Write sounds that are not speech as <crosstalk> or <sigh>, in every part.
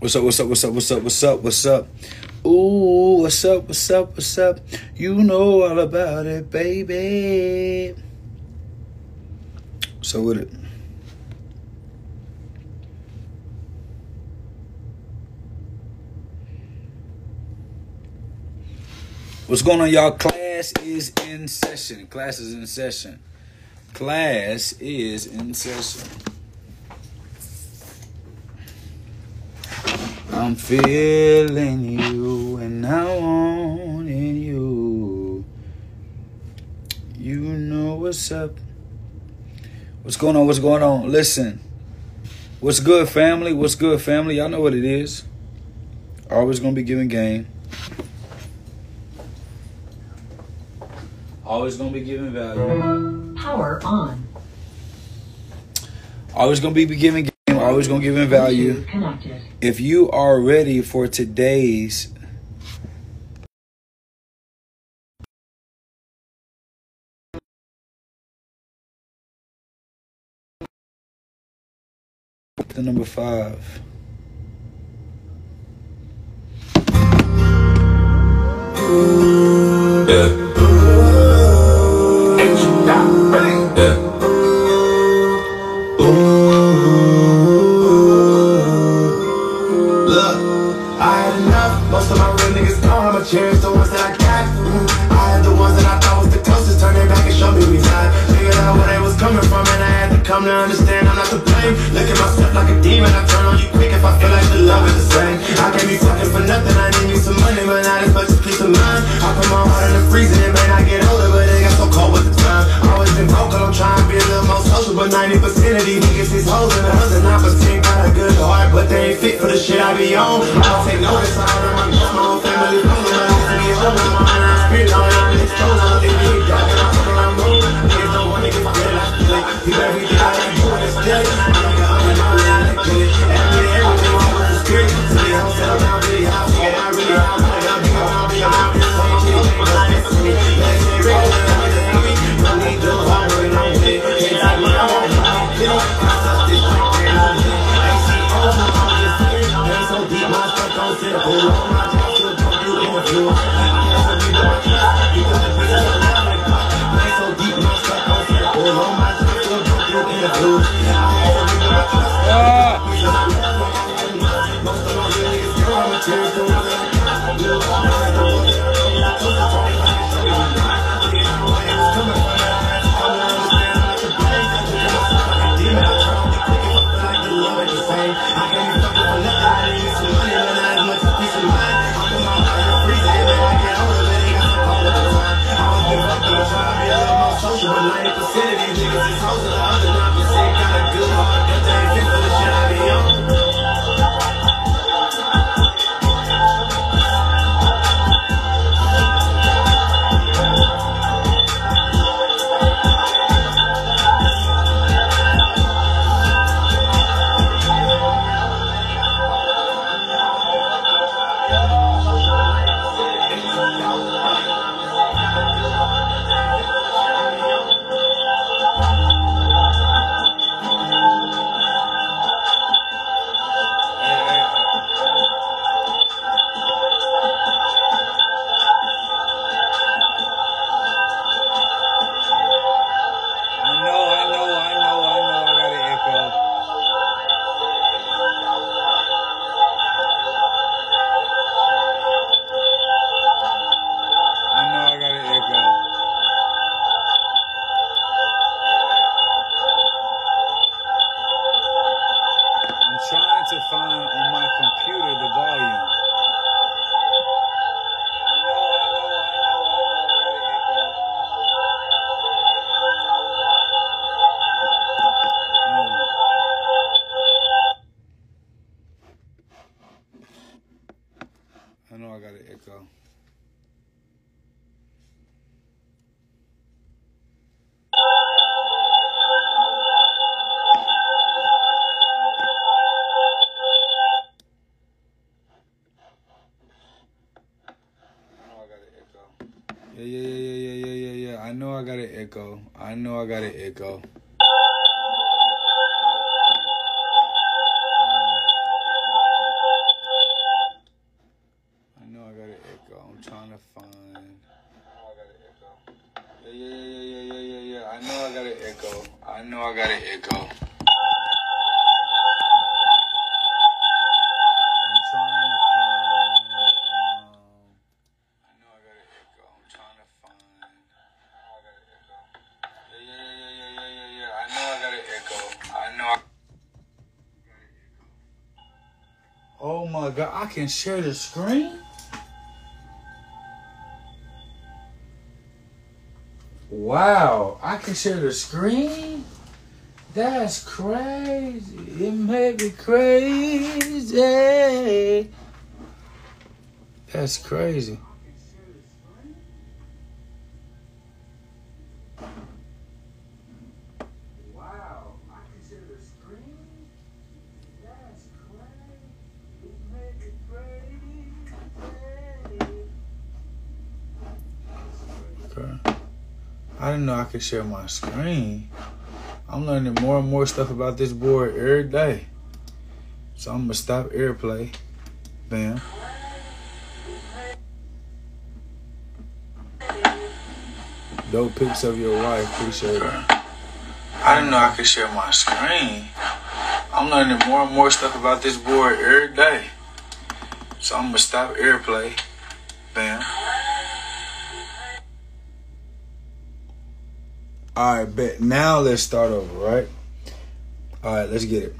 What's up, what's up, what's up, what's up, what's up, what's up? Ooh, what's up, what's up, what's up? You know all about it, baby. So with it. What's going on, y'all? Class is in session. Class is in session. Class is in session. I'm feeling you and I wanting you. You know what's up. What's going on? What's going on? Listen. What's good, family? What's good, family? Y'all know what it is. Always gonna be giving game. Always gonna be giving value. Power on. Always gonna be giving game. Always gonna give him value. If you are ready for today's the number five. Yeah. Yeah. Look at myself like a demon. I turn on you quick if I feel like the love is the same. I can't be fucking for nothing. I need me some money, but not as much as peace of mind. I put my heart in the freezer. and man, I get older, but it got so cold with the time. I always been vocal. I'm trying to be a little more social, but 90% of these niggas is hoes, and the other 9% got a good heart, but they ain't fit for the shit I be on. I don't take notice. I don't my guess, my whole family knows. I used to get home with my mind. I'm spirit on. I'm exposed. I'm thinking he got it. I'm talking I'm moving. Niggas don't want niggas feel like play. He everything I ain't doing is dead. I'm like, I'm in my he every day. it all, he put his. Interview. Know I got an echo. Know I got an echo. Yeah, yeah, yeah, yeah, yeah, yeah, yeah. I know I got an echo. I know I got an echo. Can share the screen. Wow, I can share the screen? That's crazy. It made me crazy. That's crazy. Wow, I can share the screen? That's crazy. It made me crazy. Okay. I didn't know I could share my screen. I'm learning more and more stuff about this board every day. So I'm gonna stop airplay. Bam. Dope pics of your wife. Appreciate it. I didn't know I could share my screen. I'm learning more and more stuff about this board every day. So I'm gonna stop airplay. All right, bet. Now let's start over, right? All right, let's get it.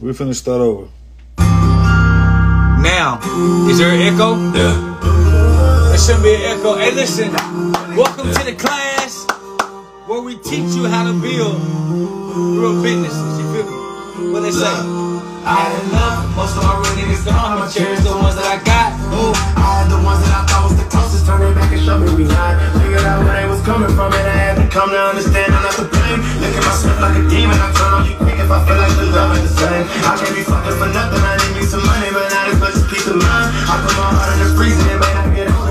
We're finna start over. Now, is there an echo? Yeah. There shouldn't be an echo. Hey, listen. Welcome to the class where we teach you how to build real businesses. You feel me? What they say? I had enough, most of my real niggas gone. I'ma cherish the ones that I got. Ooh, I had the ones that I thought was the closest. Turn it back and show me we. Figured out where they was coming from, and I had to come to understand I'm not to blame. Look at myself like a demon. I turn on you quick if I feel like the love ain't the same. I can't be fucking for nothing. I need me some money, but not as much as peace of mind. I put my heart in the freezer. It may not get older,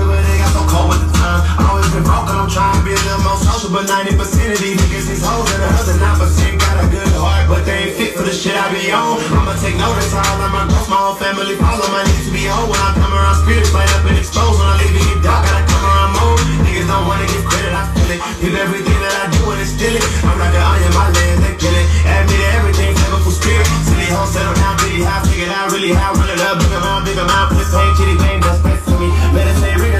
time. Always been broken. I'm trying to be a little more social, but 90% of these niggas is hoes, and the other 9% got a good heart, but they ain't fit for the shit I be on. I'ma take notice how I let my growth, my whole family follow. My niggas to be old when I come around, spirits light up and exposed. When I leave it get dark, gotta come around more. Niggas don't wanna give credit, I feel it. Give everything that I do and it's still it. I'm like an onion, my legs, they kill it. Add me to everything, flavorful spirit. Silly hoes settle down, pretty high, figured out really how, run it up, big amount, big amount, piss ain't kitty, bang, that's best to me. Meditate, regulate everything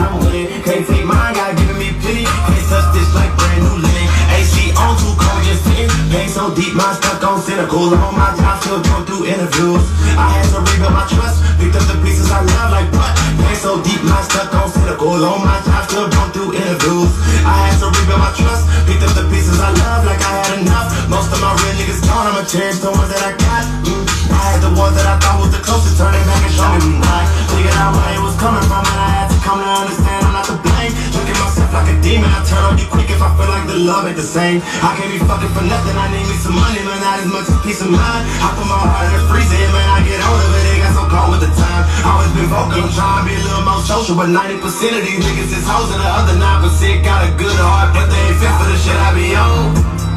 doors, I'm winning. Can't take mine, God giving me pity. Can't touch this like brand new linen. AC on too cold, just sitting. Pain so deep, my stuck on cynical. I'm on my job, still going through interviews. I had to rebuild my trust, picked up the pieces I love like what? Pain so deep, my stuck on cynical. On my job, still going through interviews. I had to rebuild my trust, picked up the pieces I love like I had enough. Most of my real niggas gone, I'ma cherish the ones that I got. Mm. I had the ones that I thought was the closest, turn it back and show me not. Figured out where it was coming from, and I had to to understand I'm not to blame. Look at myself like a demon, I turn on you quick if I feel like the love ain't the same. I can't be fucking for nothing, I need me some money, but not as much as peace of mind. I put my heart in the freezer, man, I get older, but it got so cold with the time. Always been vocal, I'm trying to be a little more social, but 90% of these niggas is hoes, and the other 9% got a good heart, but they ain't fit for the shit I be on.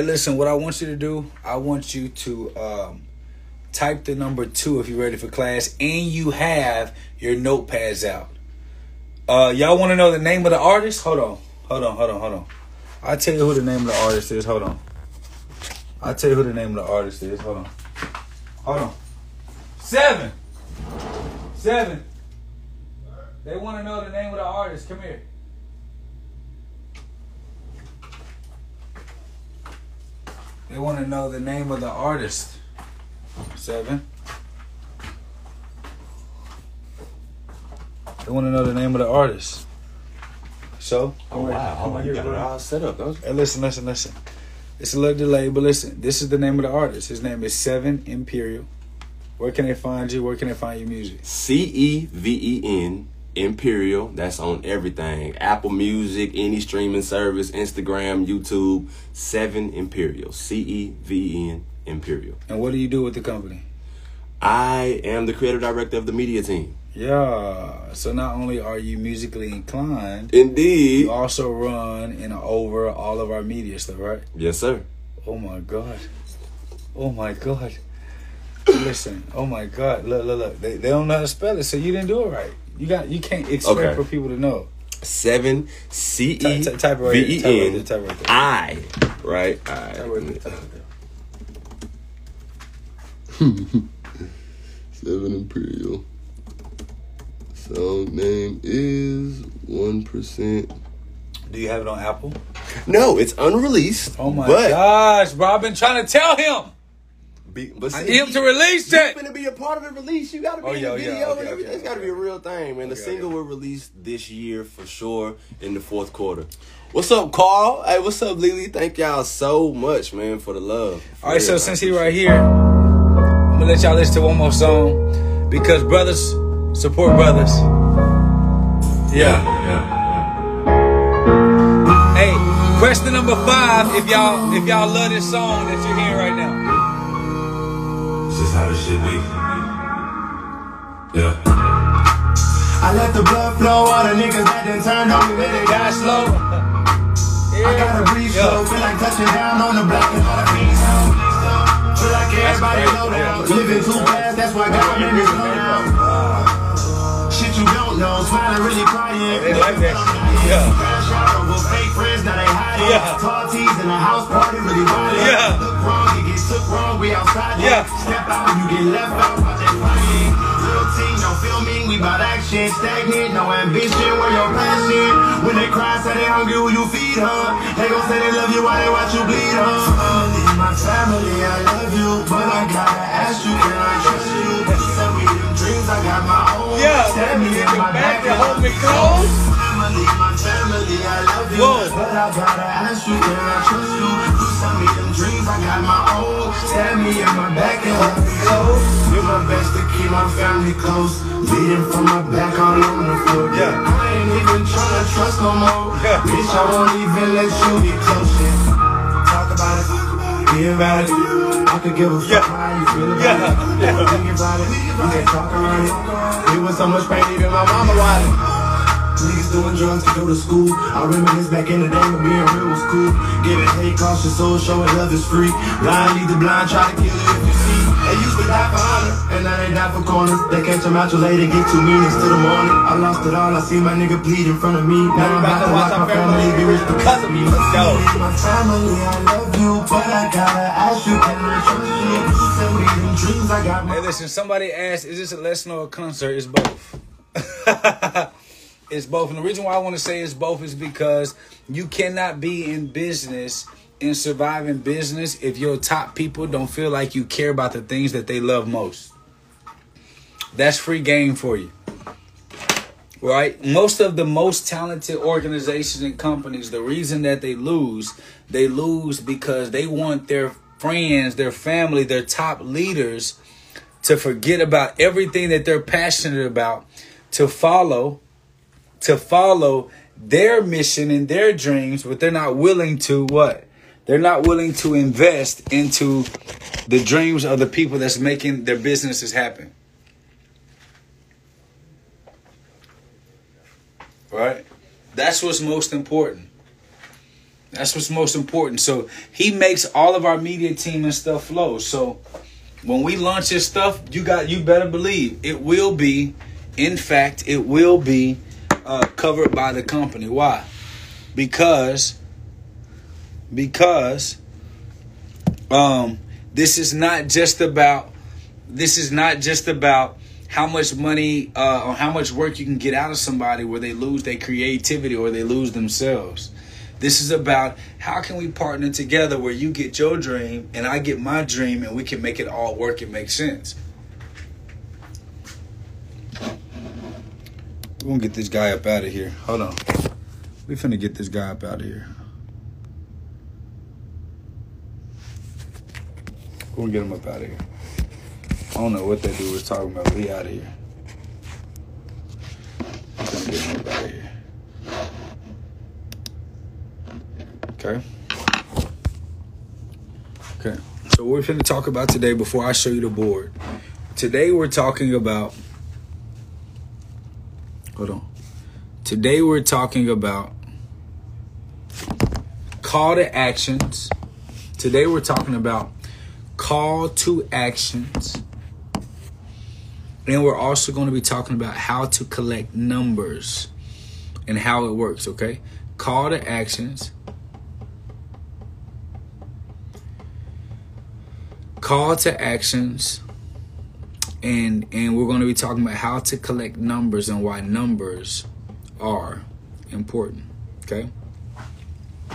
Hey, listen, what I want you to do, I want you to um, type the number two if you're ready for class and you have your notepads out. Uh, y'all want to know the name of the artist? Hold on, hold on, hold on, hold on. I'll tell you who the name of the artist is. Hold on. I'll tell you who the name of the artist is. Hold on. Hold on. Seven. Seven. They want to know the name of the artist. Come here. They want to know the name of the artist. Seven. They want to know the name of the artist. So, Oh wow! Oh, you got it all set up. Those Hey, listen, listen, listen. It's a little delay, but listen. This is the name of the artist. His name is Ceven Imperial. Where can they find you? Where can they find your music? C E V E N Imperial. That's on everything. Apple Music, any streaming service, Instagram, YouTube. Ceven Imperial. C E V E N Imperial. And what do you do with the company? I am the creative director of the media team. Yeah. So not only are you musically inclined, Indeed. you also run and over all of our media stuff, right? Yes, sir. Oh my god. Oh my god. Listen. Oh my god. Look, look, look. They, they don't know how to spell it, so you didn't do it right. You got. You can't expect Okay. for people to know. Seven C Ty- E ty- type right V here, E type right there, type right there. I. Type right there, I. right there. <laughs> Ceven Imperial. Song name is one percent. Do you have it on Apple? No, it's unreleased. Oh my but gosh, bro! I've been trying to tell him. Be, but see, need him to release You're gonna be a part of the release. You gotta be Oh, in yeah, the yeah, video okay, and everything. okay, it's gotta be a real thing, man. The Okay, single okay. will release this year for sure in the fourth quarter. What's up, Carl? Hey, what's up, Lily? Thank y'all so much, man, for the love. For All right, so real, since I he right here, I'm gonna let y'all listen to one more song because brothers support brothers. Yeah. Hey, question number five. If y'all if y'all love this song that you're hearing right now, This is how this shit be. Yeah. I let the blood flow, all the niggas that done turned on me, man, they die got slow. I gotta breathe slow, feel like touching down on the block and all the beats slow. Feel like everybody know that down, Yeah. living too fast, that's why God made me slow down. Shit you don't know, smiling, really crying. They like that shit. Yeah. Crash out over fake friends, now they hiding. Yeah. Tall tees in a house party, really wild. Yeah. Look wrong, you get took wrong, we outside. Yeah. Step out, you get left out, watch that flying. Real team, no filming, we bout action. Stagnant, no ambition, where your passion? When they cry, say they hungry, who you feed her? They gon' say they love you while they watch you bleed her. Family, my family, I love you, but I gotta ask you, can I trust you? Send me them dreams, I got my own. Yeah, Stab me in my back and hold me close. Family, my family, I love you. Whoa. But I gotta ask you, can I trust you? You send me them dreams, I got my own. Stab me in my back and hold me close. You're my best to keep my family close. Bleeding from my back all on the floor. Yeah. I ain't even tryna trust no more. Yeah. Bitch, I won't even let you get close. Yeah. Talk about it. Be about it. I could give a fuck Yeah. how you feel about Yeah. it. Think about it. We can talk around it. It was so much pain, even my mama wildin'. Niggas doing drugs to go to school. I reminisce back in the day when being real was cool. Giving hate cost your soul, showing love is free. Blind lead the blind, try to kill it if you see. They used to die for honor, and now they die for corners. They catch them out too late and get two meanings to the morning. I lost it all, I see my nigga bleed in front of me. Now I'm about to watch my family be rich because of me. Let's go. My family, I love you, but I gotta ask you, can I trust you? You send me them dreams, I got my Hey, listen. Somebody asked, "Is this a lesson or a concert?" It's both. <laughs> it's both, and the reason why I want to say it's both is because you cannot be in business and survive in business if your top people don't feel like you care about the things that they love most. That's free game for you. Right? Most of the most talented organizations and companies, the reason that they lose, they lose because they want their friends, their family, their top leaders to forget about everything that they're passionate about to follow to follow their mission and their dreams but they're not willing to what? They're not willing to invest into the dreams of the people that's making their businesses happen. Right? That's what's most important. That's what's most important. So he makes all of our media team and stuff flow. So when we launch this stuff, you got you better believe it will be, in fact, it will be uh, covered by the company. Why? Because because um this is not just about this is not just about how much money uh, or how much work you can get out of somebody where they lose their creativity or they lose themselves. This is about how can we partner together where you get your dream and I get my dream and we can make it all work and make sense. We're gonna get this guy up out of here. Hold on. We finna get this guy up out of here. We're gonna get him up out of here. I don't know what that dude was talking about, he out of here. Get him up out of here. Okay. Okay. So what we're finna talk about today before I show you the board. today we're talking about. Hold on. Today we're talking about call to actions. Today we're talking about call to actions. And we're also going to be talking about how to collect numbers and how it works, okay? Call to actions. Call to actions. And and we're going to be talking about how to collect numbers and why numbers are important, okay?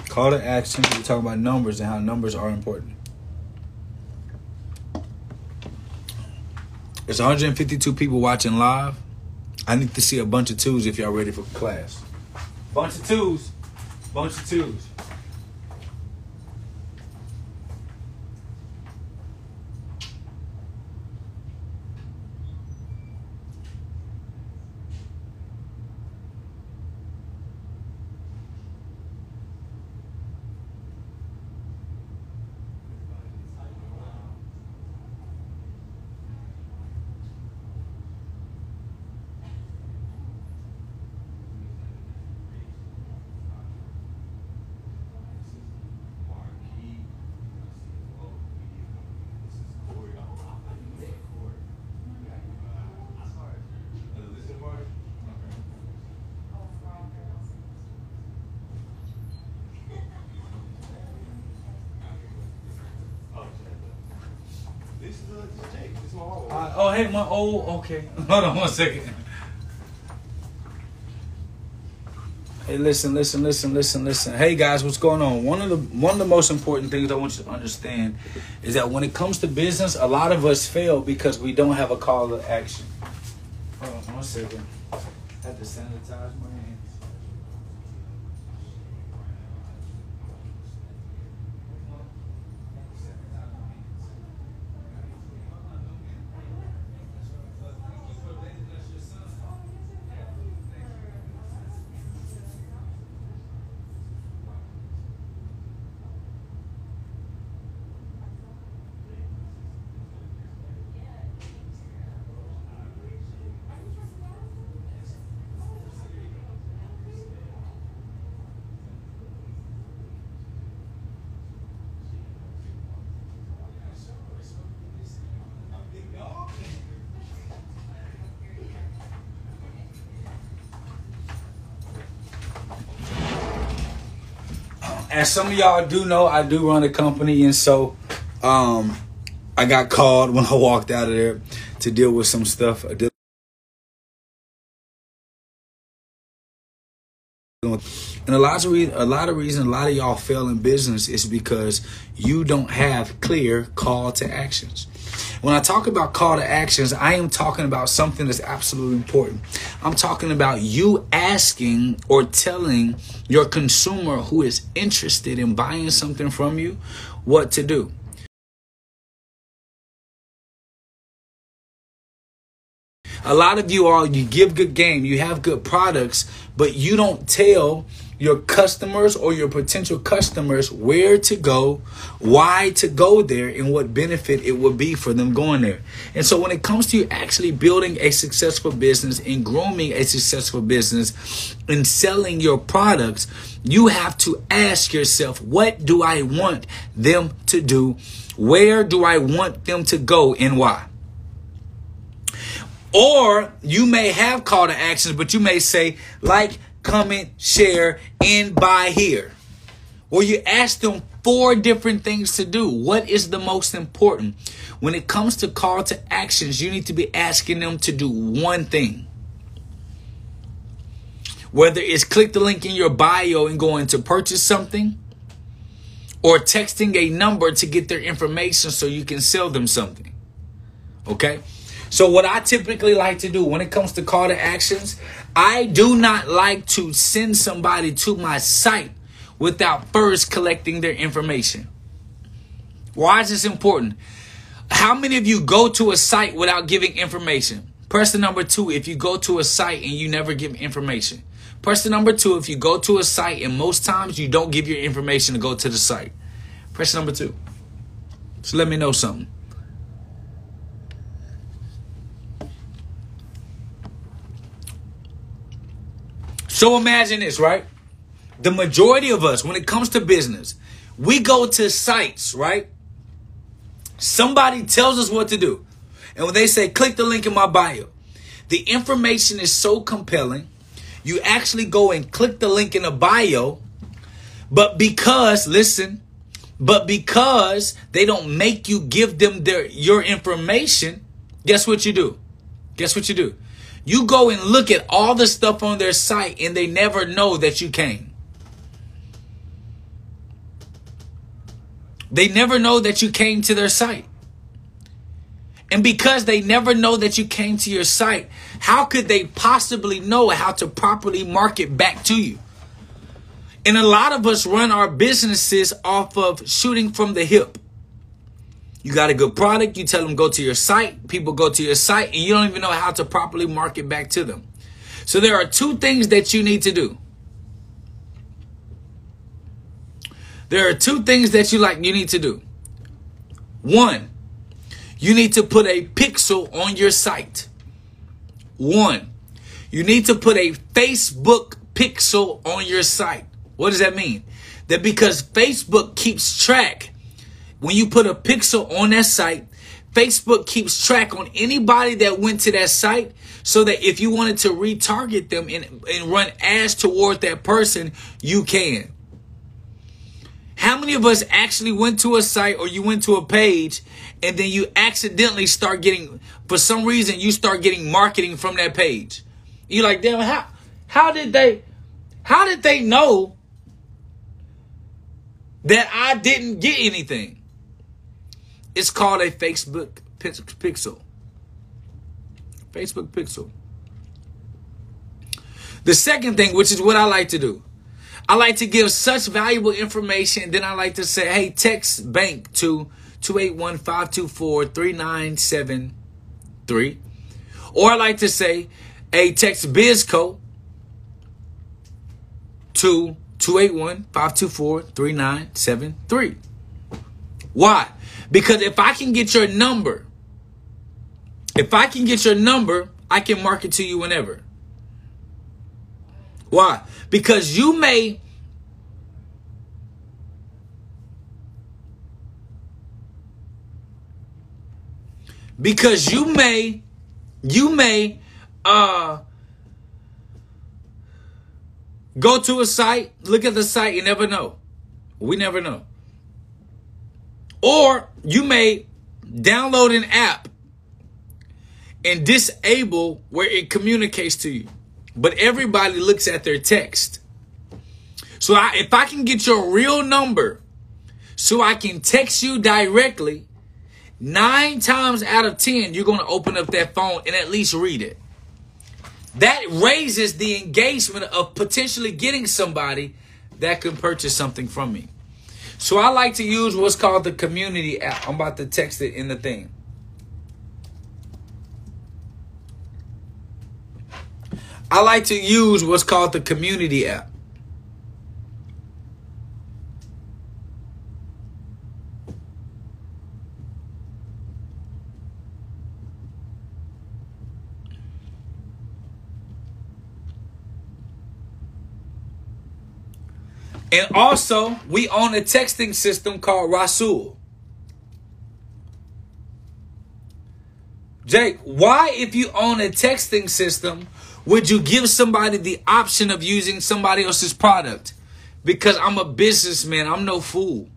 Call to action. We're talking about numbers and how numbers are important. There's 152 people watching live. I need to see a bunch of twos if y'all ready for class. Bunch of twos. Bunch of twos. Uh, oh, hey, my old. Okay, <laughs> hold on one second. Hey, listen, listen, listen, listen, listen. Hey, guys, what's going on? One of the one of the most important things I want you to understand is that when it comes to business, a lot of us fail because we don't have a call to action. Hold on one second. I have to sanitize my hands. As some of y'all do know, I do run a company, and so um, I got called when <laughs> I walked out of there to deal with some stuff. And a lot of re- a lot of reason a lot of y'all fail in business is because you don't have clear call to actions. When I talk about call to actions, I am talking about something that's absolutely important. I'm talking about you asking or telling your consumer who is interested in buying something from you what to do. A lot of you all, you give good game, you have good products, but you don't tell your customers or your potential customers where to go, why to go there, and what benefit it would be for them going there. And so when it comes to you actually building a successful business and grooming a successful business and selling your products, you have to ask yourself, what do I want them to do? Where do I want them to go and why? Or you may have call to actions, but you may say, like, comment, share, and buy here. Or you ask them four different things to do. What is the most important? When it comes to call to actions, you need to be asking them to do one thing. Whether it's click the link in your bio and going to purchase something, or texting a number to get their information so you can sell them something. Okay? So, what I typically like to do when it comes to call to actions, I do not like to send somebody to my site without first collecting their information. Why is this important? How many of you go to a site without giving information? Person number two, if you go to a site and you never give information. Person number two, if you go to a site and most times you don't give your information to go to the site. Person number two. So let me know something. So imagine this, right? The majority of us, when it comes to business, we go to sites, right? Somebody tells us what to do. And when they say, click the link in my bio, the information is so compelling. You actually go and click the link in the bio. But because, listen, but because they don't make you give them their your information, guess what you do? Guess what you do? You go and look at all the stuff on their site and they never know that you came. They never know that you came to their site. And because they never know that you came to your site, how could they possibly know how to properly market back to you? And a lot of us run our businesses off of shooting from the hip. You got a good product, you tell them go to your site, people go to your site, and you don't even know how to properly market back to them. So there are two things that you need to do. There are two things that you like you need to do. One, you need to put a pixel on your site. One, you need to put a Facebook pixel on your site. What does that mean? That because Facebook keeps track, when you put a pixel on that site, Facebook keeps track on anybody that went to that site so that if you wanted to retarget them and, and run ads toward that person, you can. How many of us actually went to a site or you went to a page and then you accidentally start getting, for some reason, you start getting marketing from that page? You're like, damn, how, how did they, how did they know that I didn't get anything. It's called a Facebook pixel. Facebook pixel. The second thing, which is what I like to do, I like to give such valuable information. Then I like to say, hey, text bank to 281 524 3973. Or I like to say, hey, text Bizco to 281-524-3973. Why? Because if I can get your number, if I can get your number, I can market to you whenever. Why? Because you may because you may you may uh Go to a site, look at the site, you never know. We never know. Or you may download an app and disable where it communicates to you. But everybody looks at their text. So I, if I can get your real number so I can text you directly, nine times out of 10, you're going to open up that phone and at least read it that raises the engagement of potentially getting somebody that can purchase something from me. So I like to use what's called the community app. I'm about to text it in the thing. I like to use what's called the community app. And also, we own a texting system called Rasul. Jake, why, if you own a texting system, would you give somebody the option of using somebody else's product? Because I'm a businessman, I'm no fool.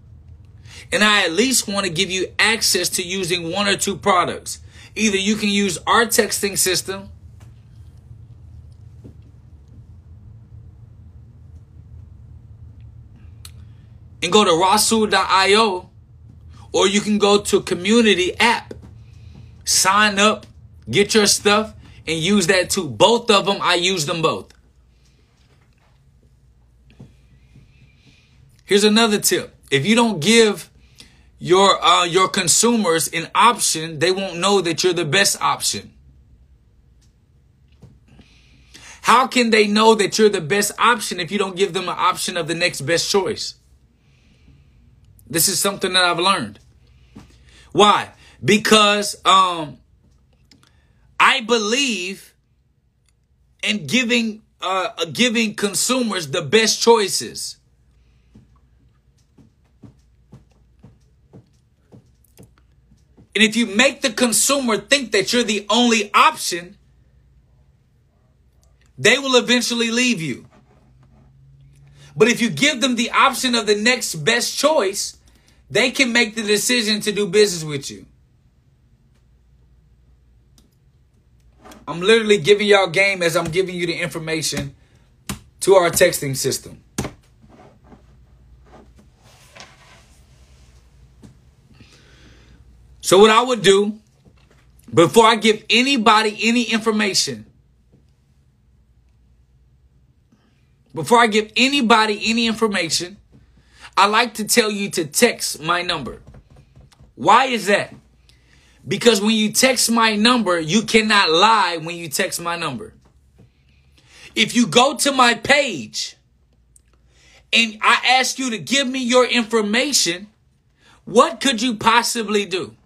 And I at least want to give you access to using one or two products. Either you can use our texting system and go to rasul.io or you can go to community app sign up get your stuff and use that too. Both of them i use them both. Here's another tip. If you don't give your uh, your consumers an option they won't know that you're the best option. How can they know that you're the best option if you don't give them an option of the next best choice this is something that I've learned. Why? Because um I believe in giving uh, giving consumers the best choices. And if you make the consumer think that you're the only option, they will eventually leave you. But if you give them the option of the next best choice, they can make the decision to do business with you. I'm literally giving y'all game as I'm giving you the information to our texting system. So what I would do before I give anybody any information, before I give anybody any information, I like to tell you to text my number. Why is that? Because when you text my number, you cannot lie when you text my number. If you go to my page and I ask you to give me your information, what could you possibly do?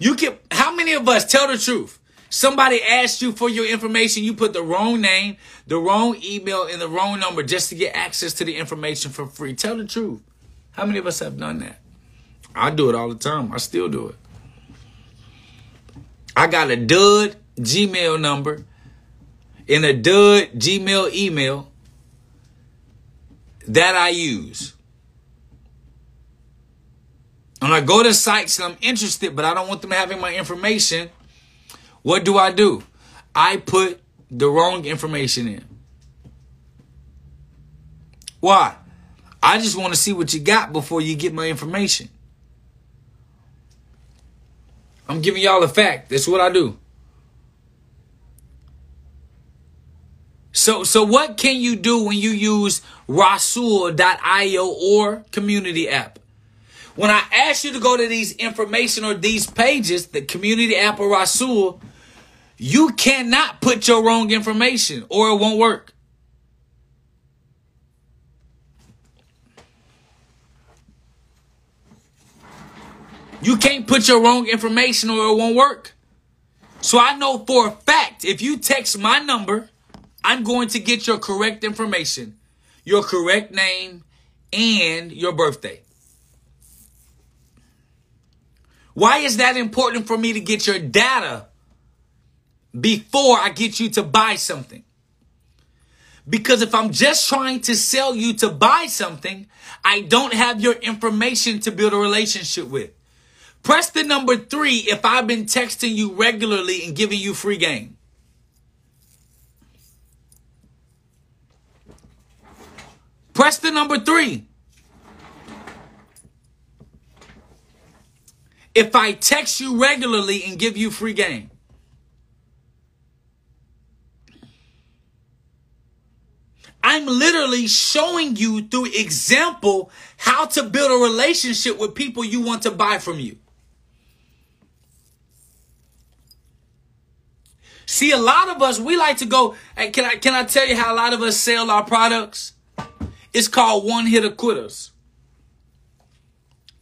You can, how many of us tell the truth? Somebody asked you for your information. You put the wrong name, the wrong email, and the wrong number just to get access to the information for free. Tell the truth. How many of us have done that? I do it all the time. I still do it. I got a dud Gmail number and a dud Gmail email that I use. When I go to sites and I'm interested, but I don't want them having my information, what do I do? I put the wrong information in. Why? I just want to see what you got before you get my information. I'm giving y'all a fact. That's what I do. So, so what can you do when you use Rasul.io or community app? When I ask you to go to these information or these pages, the community app or Rasul, you cannot put your wrong information or it won't work. You can't put your wrong information or it won't work. So I know for a fact if you text my number, I'm going to get your correct information, your correct name, and your birthday. Why is that important for me to get your data before I get you to buy something? Because if I'm just trying to sell you to buy something, I don't have your information to build a relationship with. Press the number three if I've been texting you regularly and giving you free game. Press the number three. if I text you regularly and give you free game? I'm literally showing you through example how to build a relationship with people you want to buy from you. See, a lot of us, we like to go, and can I, can I tell you how a lot of us sell our products? It's called one hitter quitters.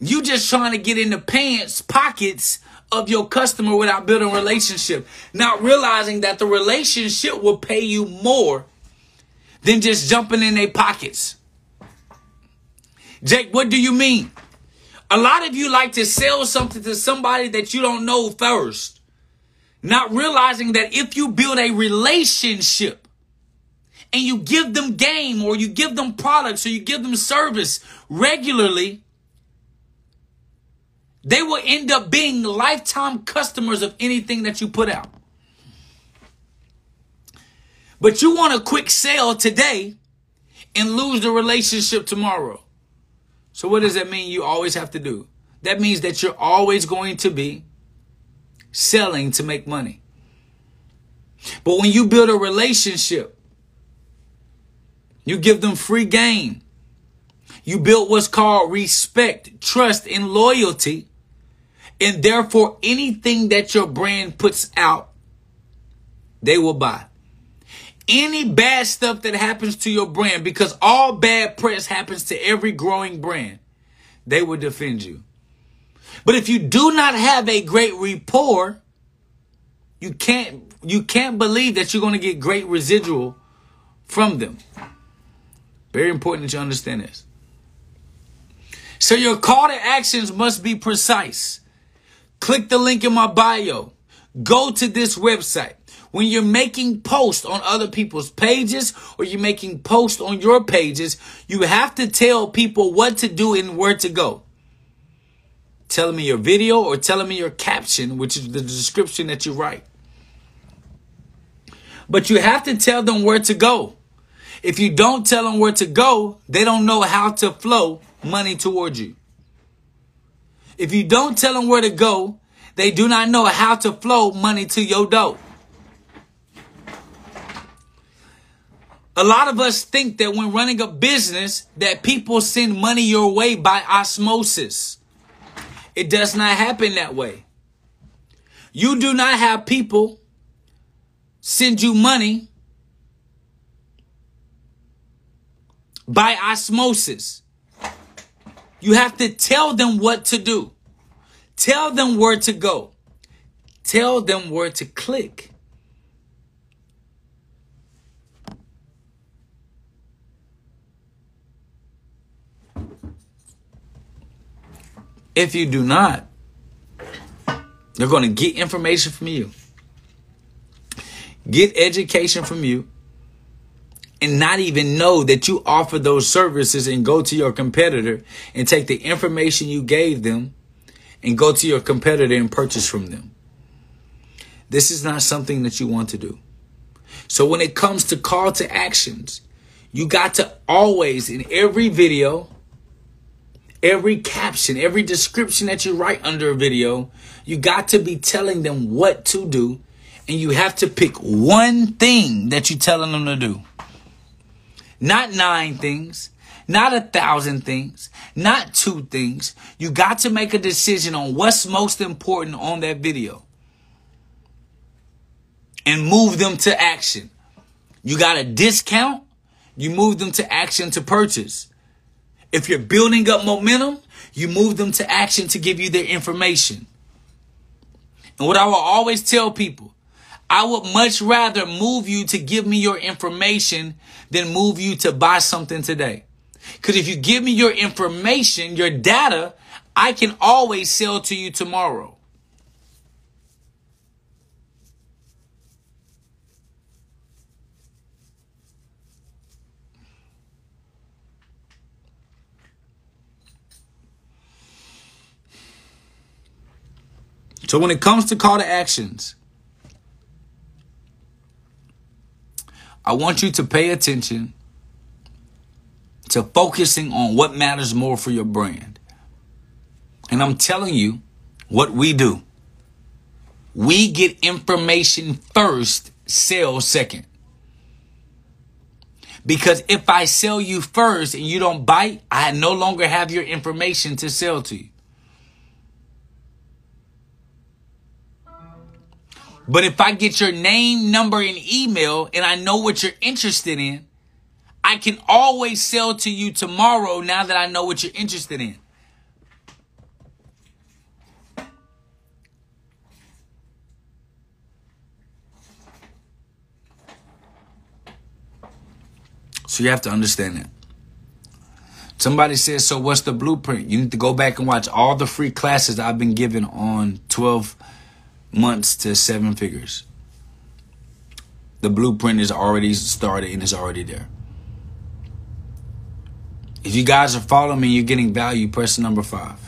You just trying to get in the pants pockets of your customer without building a relationship. Not realizing that the relationship will pay you more than just jumping in their pockets. Jake, what do you mean? A lot of you like to sell something to somebody that you don't know first. Not realizing that if you build a relationship and you give them game or you give them products or you give them service regularly, they will end up being lifetime customers of anything that you put out. But you want a quick sale today and lose the relationship tomorrow. So what does that mean you always have to do? That means that you're always going to be selling to make money. But when you build a relationship, you give them free game. You build what's called respect, trust, and loyalty. And therefore, anything that your brand puts out, they will buy. Any bad stuff that happens to your brand, because all bad press happens to every growing brand, they will defend you. But if you do not have a great rapport you can't you can't believe that you're going to get great residual from them. Very important that you understand this. So your call to actions must be precise. Click the link in my bio. Go to this website. When you're making posts on other people's pages or you're making posts on your pages, you have to tell people what to do and where to go. Telling me your video or telling me your caption, which is the description that you write. But you have to tell them where to go. If you don't tell them where to go, they don't know how to flow money towards you. If you don't tell them where to go, they do not know how to flow money to your dough. A lot of us think that when running a business that people send money your way by osmosis. It does not happen that way. You do not have people send you money by osmosis. You have to tell them what to do. Tell them where to go. Tell them where to click. If you do not, they're going to get information from you, get education from you, and not even know that you offer those services and go to your competitor and take the information you gave them and go to your competitor and purchase from them. This is not something that you want to do. So when it comes to call to actions, you got to always in every video, every caption, every description that you write under a video, you got to be telling them what to do and you have to pick one thing that you're telling them to do. Not nine things, not a thousand things, not two things. You got to make a decision on what's most important on that video and move them to action. You got a discount, you move them to action to purchase. If you're building up momentum, you move them to action to give you their information. And what I will always tell people, I would much rather move you to give me your information than move you to buy something today. Because if you give me your information, your data, I can always sell to you tomorrow. So when it comes to call to actions, I want you to pay attention to focusing on what matters more for your brand. And I'm telling you what we do. We get information first, sell second. Because if I sell you first and you don't bite, I no longer have your information to sell to you. But if I get your name, number, and email and I know what you're interested in, I can always sell to you tomorrow now that I know what you're interested in. So you have to understand that. Somebody says, so what's the blueprint? You need to go back and watch all the free classes I've been given on 12 months to seven figures. The blueprint is already started and is already there. If you guys are following me, you're getting value, press number five.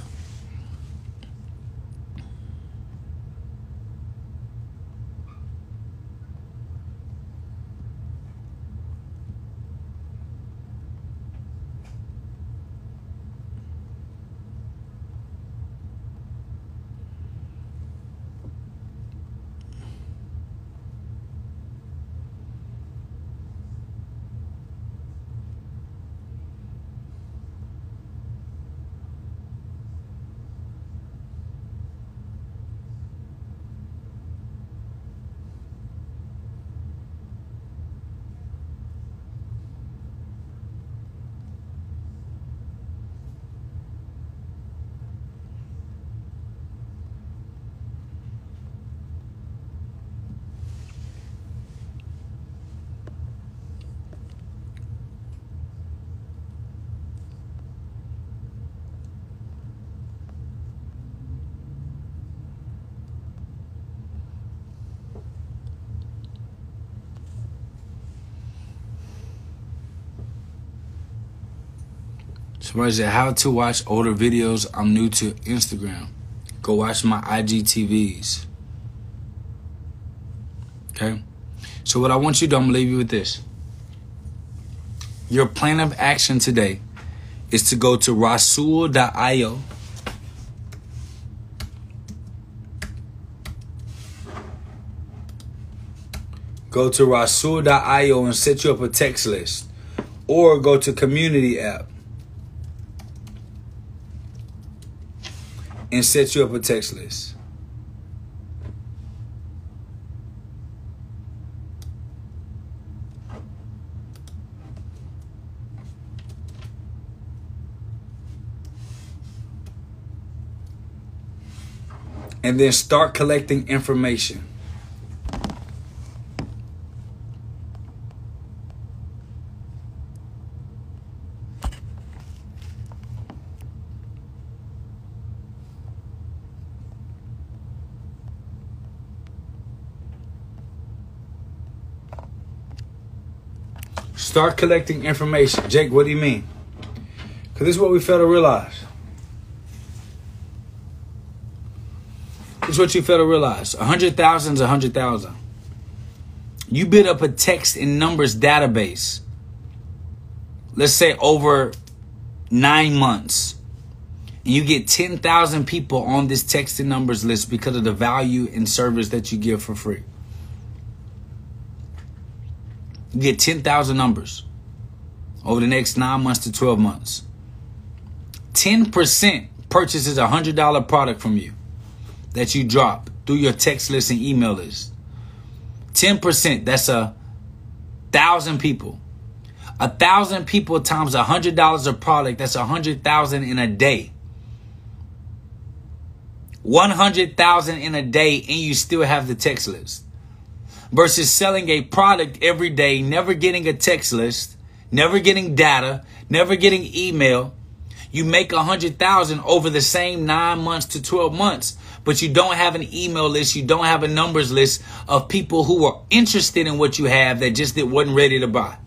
Somebody said how to watch older videos. I'm new to Instagram. Go watch my IGTVs. Okay? So what I want you to do, I'm gonna leave you with this. Your plan of action today is to go to rasul.io. Go to rasul.io and set you up a text list. Or go to community app and set you up a text list. and then start collecting information. Start collecting information. Jake, what do you mean? Because this is what we fail to realize. This is what you fail to realize. A hundred thousand is a hundred thousand. You build up a text and numbers database. Let's say over nine months. And you get 10,000 people on this text and numbers list because of the value and service that you give for free. You get 10,000 numbers over the next nine months to 12 months. 10% purchases a $100 product from you that you drop through your text list and email list. 10%, that's a thousand people. A thousand people times a hundred dollars a product, that's a hundred thousand in a day. 100,000 in a day and you still have the text list. Versus selling a product every day, never getting a text list, never getting data, never getting email. You make a hundred thousand over the same nine months to 12 months but you don't have an email list, you don't have a numbers list of people who are interested in what you have that just that wasn't ready to buy.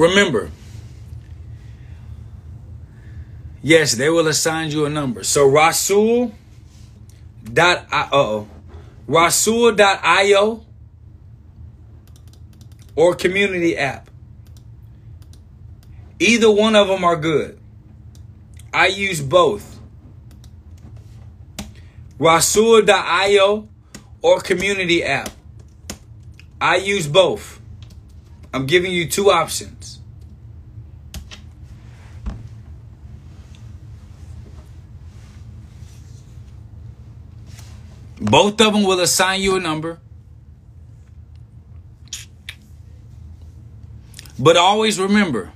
Remember, yes, they will assign you a number. So Rasul dot uh oh Rasul.io or community app. Either one of them are good. I use both. Rasul.io or community app. I use both. I'm giving you two options. Both of them will assign you a number. But always remember,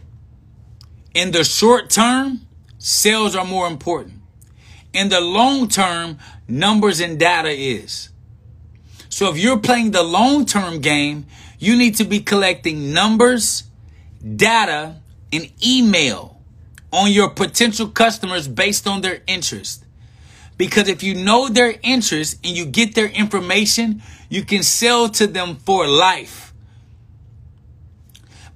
in the short term, sales are more important. In the long term, numbers and data is. So if you're playing the long term game, you need to be collecting numbers, data, and email on your potential customers based on their interest. Because if you know their interest and you get their information, you can sell to them for life.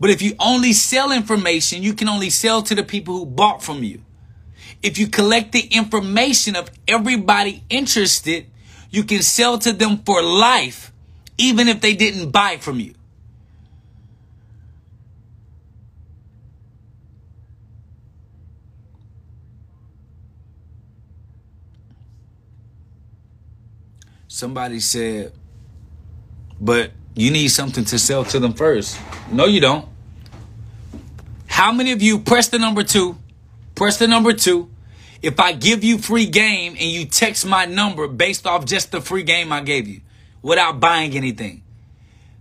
But if you only sell information, you can only sell to the people who bought from you. If you collect the information of everybody interested, you can sell to them for life, even if they didn't buy from you. Somebody said, but you need something to sell to them first. No, you don't. How many of you press the number two? Press the number two. If I give you free game and you text my number based off just the free game I gave you without buying anything.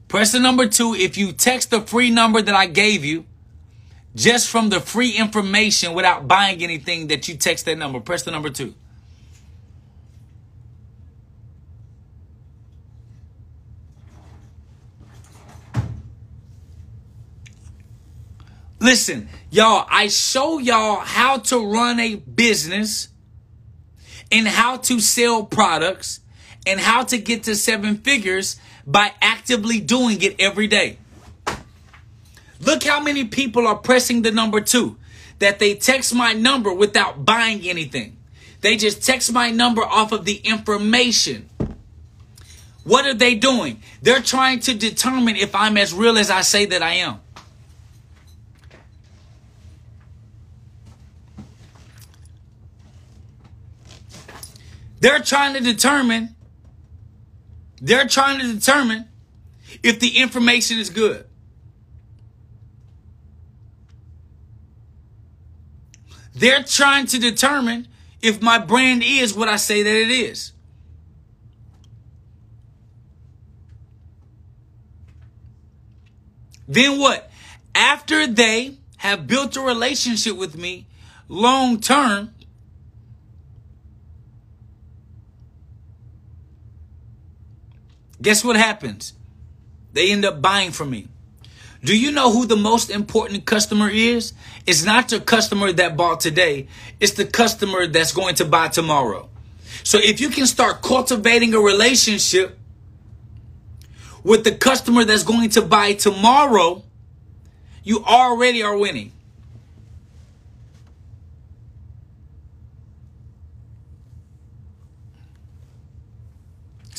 Press the number two if you text the free number that I gave you just from the free information without buying anything that you text that number. Press the number two. Listen, y'all, I show y'all how to run a business and how to sell products and how to get to seven figures by actively doing it every day. Look how many people are pressing the number two that they text my number without buying anything. They just text my number off of the information. What are they doing? They're trying to determine if I'm as real as I say that I am. They're trying to determine they're trying to determine if the information is good. They're trying to determine if my brand is what I say that it is. Then what? After they have built a relationship with me long term, guess what happens? They end up buying from me. Do you know who the most important customer is? It's not the customer that bought today. It's the customer that's going to buy tomorrow. So if you can start cultivating a relationship with the customer that's going to buy tomorrow, you already are winning.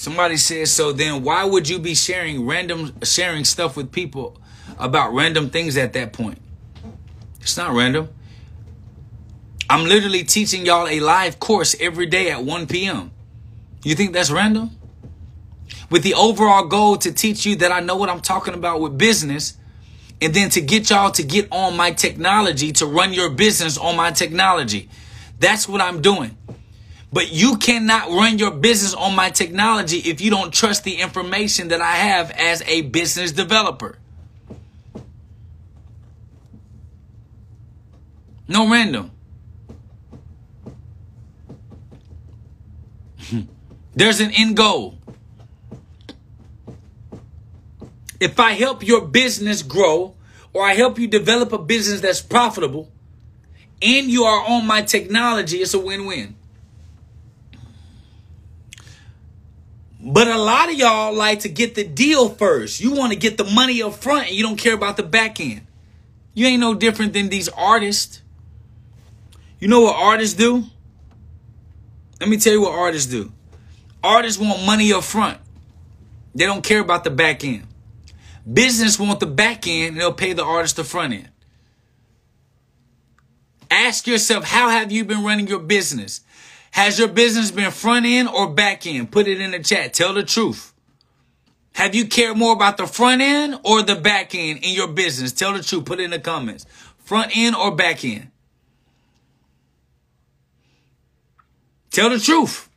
Somebody says, so then why would you be sharing random sharing stuff with people about random things at that point? It's not random. I'm literally teaching y'all a live course every day at 1 p.m. You think that's random? With the overall goal to teach you that I know what I'm talking about with business and then to get y'all to get on my technology to run your business on my technology. That's what I'm doing. But you cannot run your business on my technology if you don't trust the information that I have as a business developer. No random. <laughs> There's an end goal. If I help your business grow or I help you develop a business that's profitable and you are on my technology, it's a win win. But a lot of y'all like to get the deal first. You want to get the money up front and you don't care about the back end. You ain't no different than these artists. You know what artists do? Let me tell you what artists do. Artists want money up front. They don't care about the back end. Business want the back end and they'll pay the artist the front end. Ask yourself, how have you been running your business? Has your business been front end or back end? Put it in the chat. Tell the truth. Have you cared more about the front end or the back end in your business? Tell the truth. Put it in the comments. Front end or back end? Tell the truth.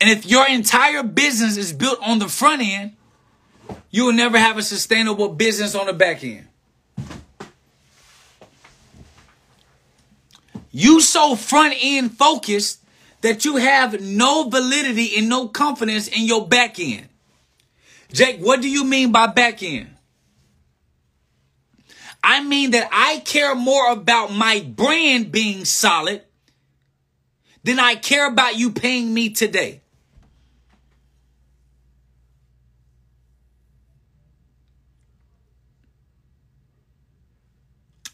And if your entire business is built on the front end, you will never have a sustainable business on the back end. You so front end focused that you have no validity and no confidence in your back end. Jake, what do you mean by back end? I mean that I care more about my brand being solid than I care about you paying me today.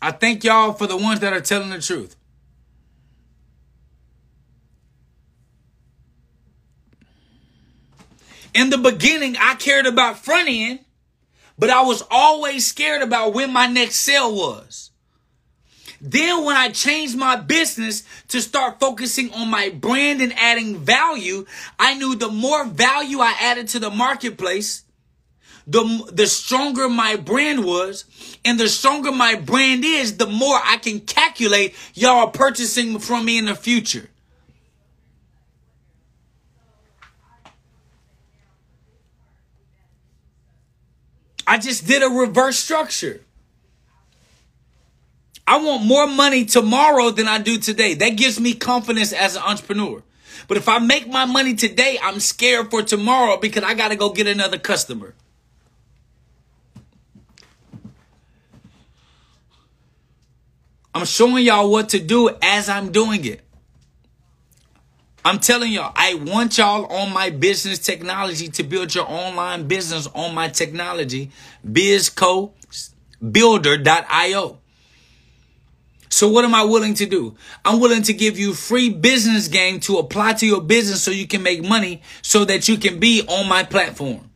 I thank y'all for the ones that are telling the truth. In the beginning, I cared about front end, but I was always scared about when my next sale was. Then when I changed my business to start focusing on my brand and adding value, I knew the more value I added to the marketplace, the, the stronger my brand was. And the stronger my brand is, the more I can calculate y'all purchasing from me in the future. I just did a reverse structure. I want more money tomorrow than I do today. That gives me confidence as an entrepreneur. But if I make my money today, I'm scared for tomorrow because I got to go get another customer. I'm showing y'all what to do as I'm doing it. I'm telling y'all, I want y'all on my business technology to build your online business on my technology, bizcobuilder.io. So what am I willing to do? I'm willing to give you free business game to apply to your business so you can make money so that you can be on my platform.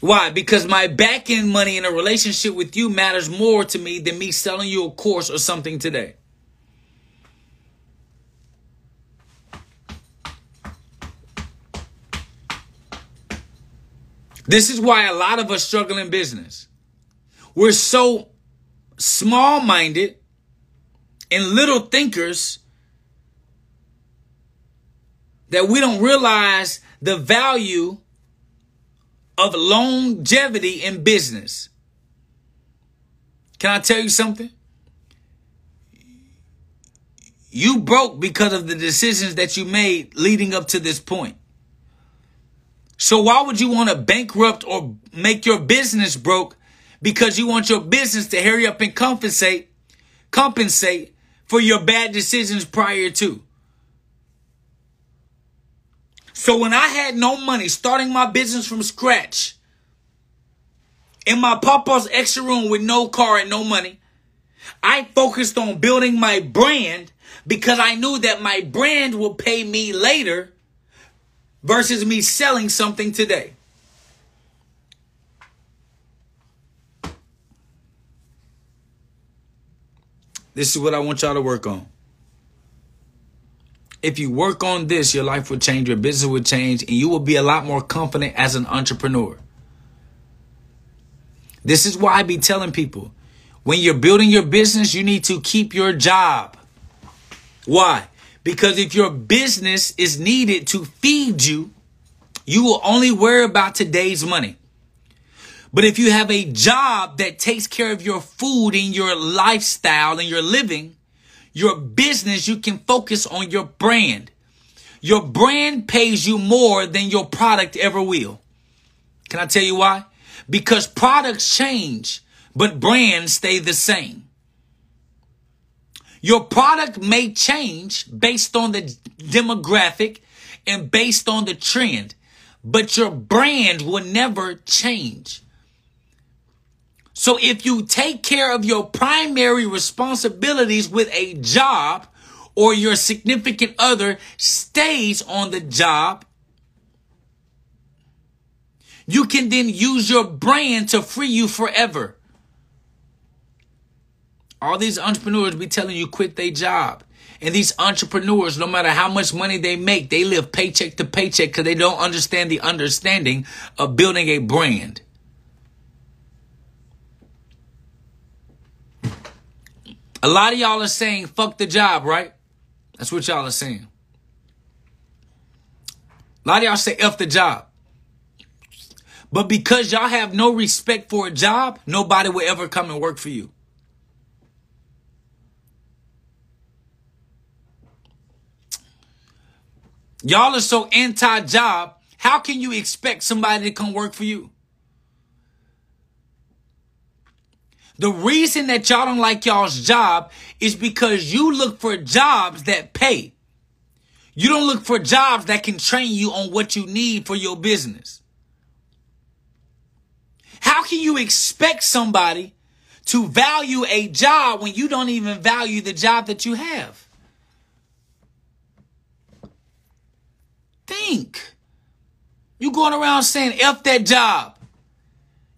Why? Because my back end money in a relationship with you matters more to me than me selling you a course or something today. This is why a lot of us struggle in business. We're so small minded and little thinkers that we don't realize the value of longevity in business. Can I tell you something? You broke because of the decisions that you made leading up to this point. So why would you want to bankrupt or make your business broke because you want your business to hurry up and compensate compensate for your bad decisions prior to? So when I had no money starting my business from scratch in my papa's extra room with no car and no money, I focused on building my brand because I knew that my brand will pay me later versus me selling something today. This is what I want y'all to work on. If you work on this, your life will change, your business will change, and you will be a lot more confident as an entrepreneur. This is why I be telling people when you're building your business, you need to keep your job. Why? Because if your business is needed to feed you, you will only worry about today's money. But if you have a job that takes care of your food and your lifestyle and your living, your business, you can focus on your brand. Your brand pays you more than your product ever will. Can I tell you why? Because products change, but brands stay the same. Your product may change based on the demographic and based on the trend, but your brand will never change. So if you take care of your primary responsibilities with a job or your significant other stays on the job, you can then use your brand to free you forever. All these entrepreneurs be telling you quit their job. And these entrepreneurs, no matter how much money they make, they live paycheck to paycheck because they don't understand the understanding of building a brand. A lot of y'all are saying fuck the job, right? That's what y'all are saying. A lot of y'all say F the job. But because y'all have no respect for a job, nobody will ever come and work for you. Y'all are so anti job. How can you expect somebody to come work for you? The reason that y'all don't like y'all's job is because you look for jobs that pay. You don't look for jobs that can train you on what you need for your business. How can you expect somebody to value a job when you don't even value the job that you have? Think. You going around saying F that job.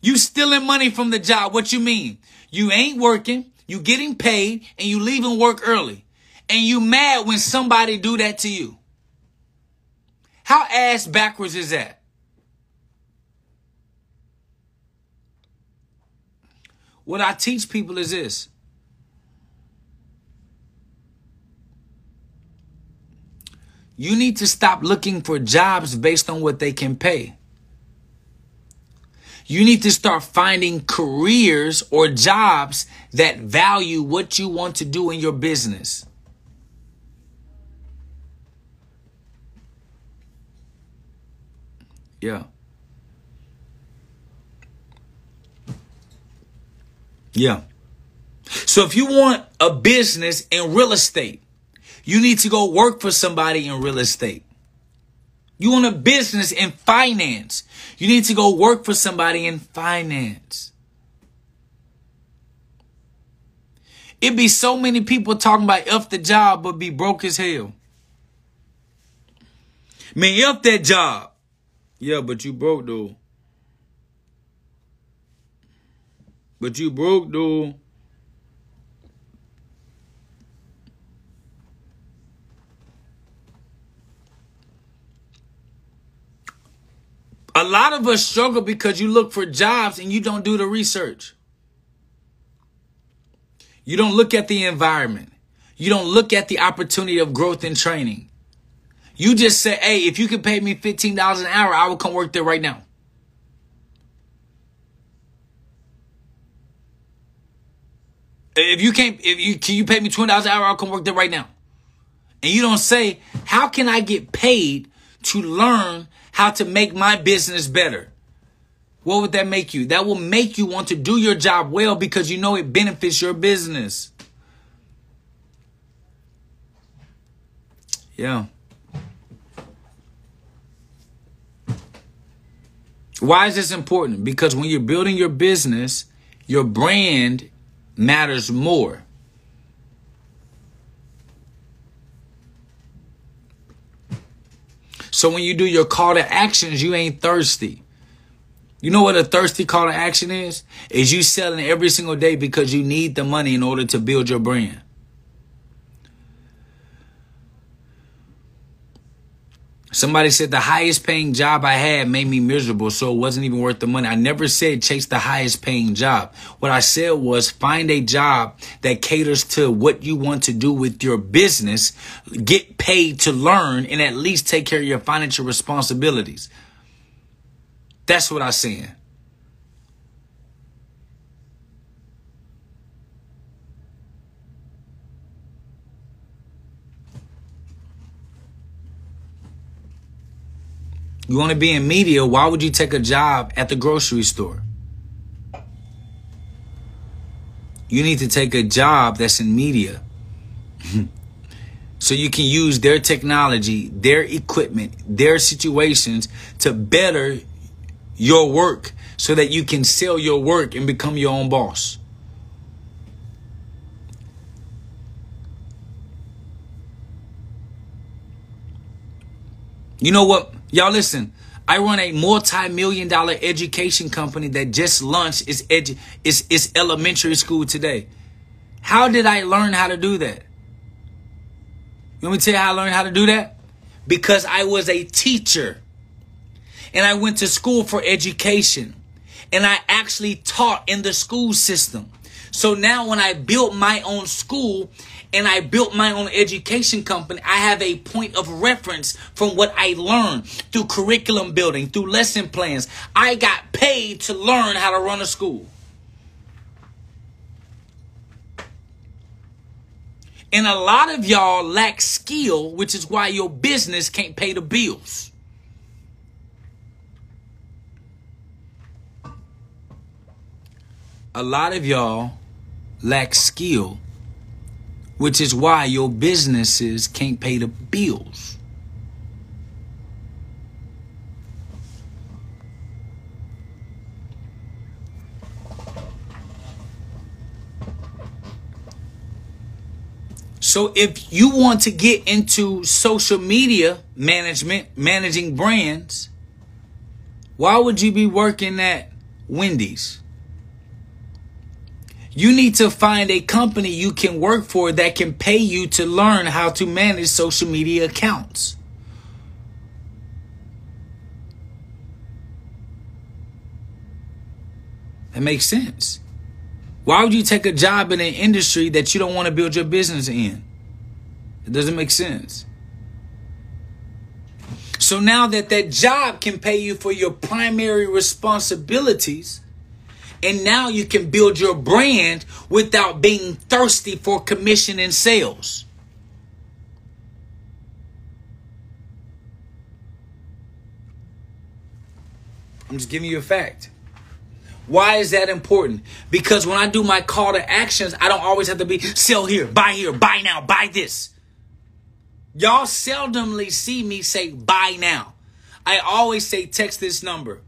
You stealing money from the job. What you mean? You ain't working, you getting paid, and you leaving work early. And you mad when somebody do that to you. How ass backwards is that? What I teach people is this. You need to stop looking for jobs based on what they can pay. You need to start finding careers or jobs that value what you want to do in your business. Yeah. Yeah. So if you want a business in real estate, you need to go work for somebody in real estate. You want a business in finance, you need to go work for somebody in finance. It'd be so many people talking about F the job, but be broke as hell. Man, F that job. Yeah, but you broke though. But you broke though. A lot of us struggle because you look for jobs and you don't do the research. You don't look at the environment. You don't look at the opportunity of growth and training. You just say, hey, if you can pay me $15 an hour, I will come work there right now. If you can't, if you can you pay me $20 an hour, I'll come work there right now. And you don't say, how can I get paid to learn how to make my business better. What would that make you? That will make you want to do your job well because you know it benefits your business. Yeah. Why is this important? Because when you're building your business, your brand matters more. So when you do your call to actions, you ain't thirsty. You know what a thirsty call to action is? Is you selling every single day because you need the money in order to build your brand. Somebody said the highest paying job I had made me miserable, so it wasn't even worth the money. I never said chase the highest paying job. What I said was find a job that caters to what you want to do with your business, get paid to learn, and at least take care of your financial responsibilities. That's what I'm saying. You want to be in media, why would you take a job at the grocery store? You need to take a job that's in media. <laughs> so you can use their technology, their equipment, their situations to better your work so that you can sell your work and become your own boss. You know what? Y'all listen. I run a multi-million dollar education company that just launched its edu- its, its elementary school today. How did I learn how to do that? You want me to tell you how I learned how to do that? Because I was a teacher. And I went to school for education. And I actually taught in the school system. So now when I built my own school, and I built my own education company, I have a point of reference from what I learned through curriculum building, through lesson plans. I got paid to learn how to run a school. And a lot of y'all lack skill, which is why your business can't pay the bills. A lot of y'all lack skill which is why your businesses can't pay the bills. So if you want to get into social media management, managing brands, why would you be working at Wendy's? You need to find a company you can work for that can pay you to learn how to manage social media accounts. That makes sense. Why would you take a job in an industry that you don't want to build your business in? It doesn't make sense. So now that that job can pay you for your primary responsibilities, and now you can build your brand without being thirsty for commission and sales. I'm just giving you a fact. Why is that important? Because when I do my call to actions, I don't always have to be sell here, buy here, buy now, buy this. Y'all seldomly see me say buy now. I always say text this number.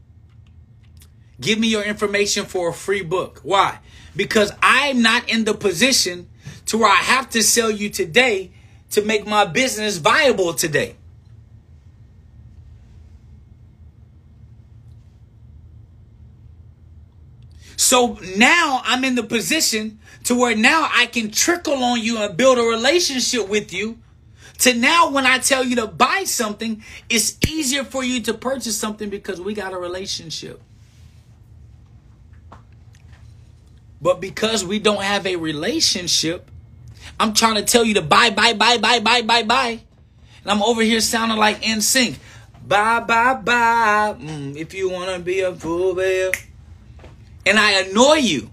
Give me your information for a free book. Why? Because I'm not in the position to where I have to sell you today to make my business viable today. So now I'm in the position to where now I can trickle on you and build a relationship with you. To now, when I tell you to buy something, it's easier for you to purchase something because we got a relationship. But because we don't have a relationship, I'm trying to tell you to buy, buy, buy, buy, buy, buy, buy. And I'm over here sounding like NSYNC. Bye, bye, bye. Mm, if you want to be a fool, babe and I annoy you.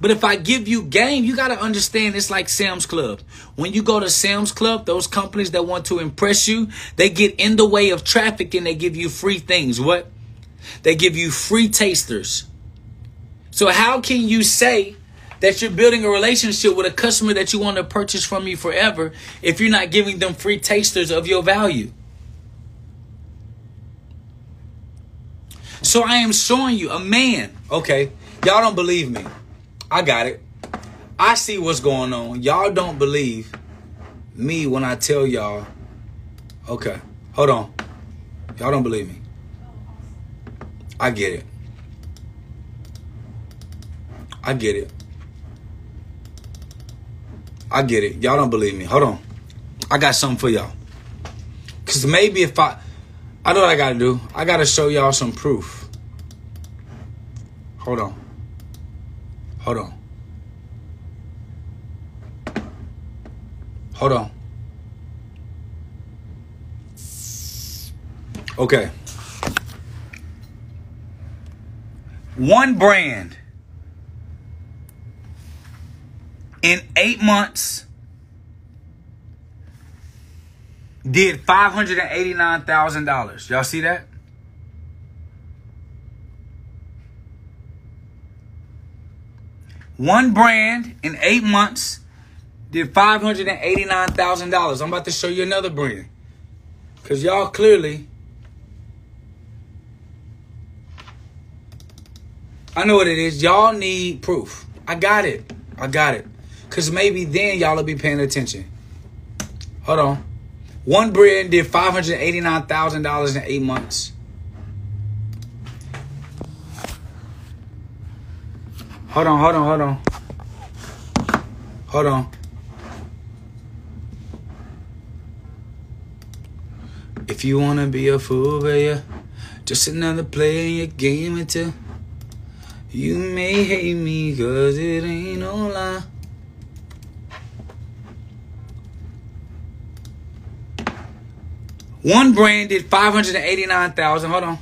But if I give you game, you got to understand it's like Sam's Club. When you go to Sam's Club, those companies that want to impress you, they get in the way of traffic and they give you free things. What? They give you free tasters. So how can you say that you're building a relationship with a customer that you want to purchase from you forever if you're not giving them free tasters of your value? So I am showing you a man. Okay, y'all don't believe me. I got it. I see what's going on. Y'all don't believe me when I tell y'all. Okay, hold on. Y'all don't believe me. I get it. I get it. I get it. Y'all don't believe me. Hold on. I got something for y'all. Cause maybe if I I know what I gotta do. I gotta show y'all some proof. Hold on. Hold on. Hold on. Okay. One brand in eight months did $589,000. Y'all see that? One brand in eight months did $589,000. I'm about to show you another brand. Because y'all clearly, I know what it is. Y'all need proof. I got it. I got it. Because maybe then y'all will be paying attention. Hold on. One brand did $589,000 in eight months. Hold on, hold on, hold on. Hold on. If you wanna be a fool, baby, just another player in your game until you may hate me, cause it ain't no lie. One brand did 589,000. Hold on.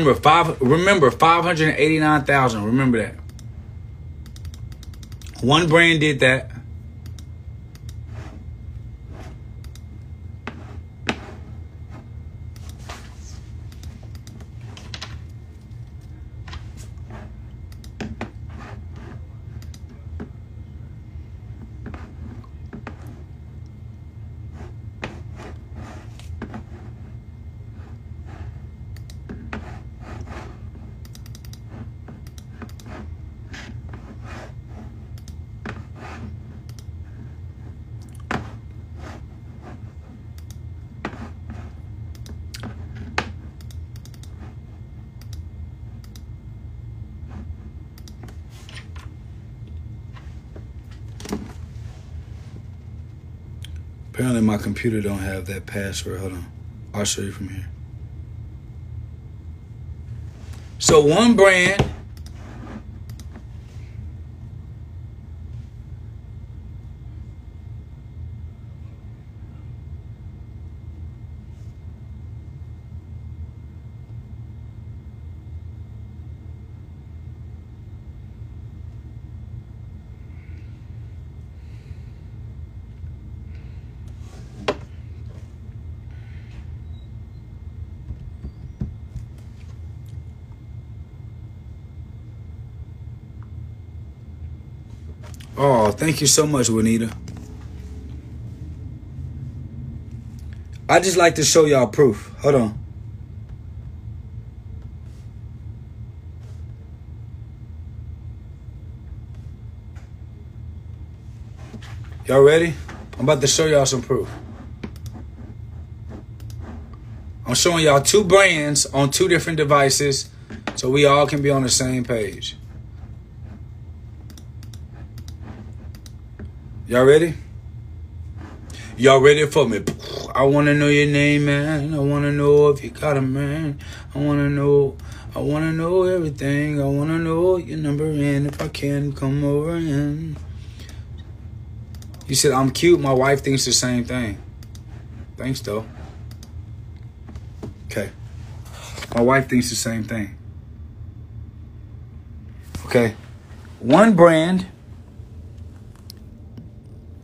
Remember five. Remember five hundred eighty nine thousand. Remember that. One brand did that. Apparently my computer don't have that password. Hold on. I'll show you from here. So one brand Oh, thank you so much, Juanita. I just like to show y'all proof. Hold on. Y'all ready? I'm about to show y'all some proof. I'm showing y'all two brands on two different devices so we all can be on the same page. Y'all ready? Y'all ready for me? I wanna know your name, man. I wanna know if you got a man. I wanna know. I wanna know everything. I wanna know your number and if I can come over and. You said I'm cute. My wife thinks the same thing. Thanks, though. Okay. My wife thinks the same thing. Okay. One brand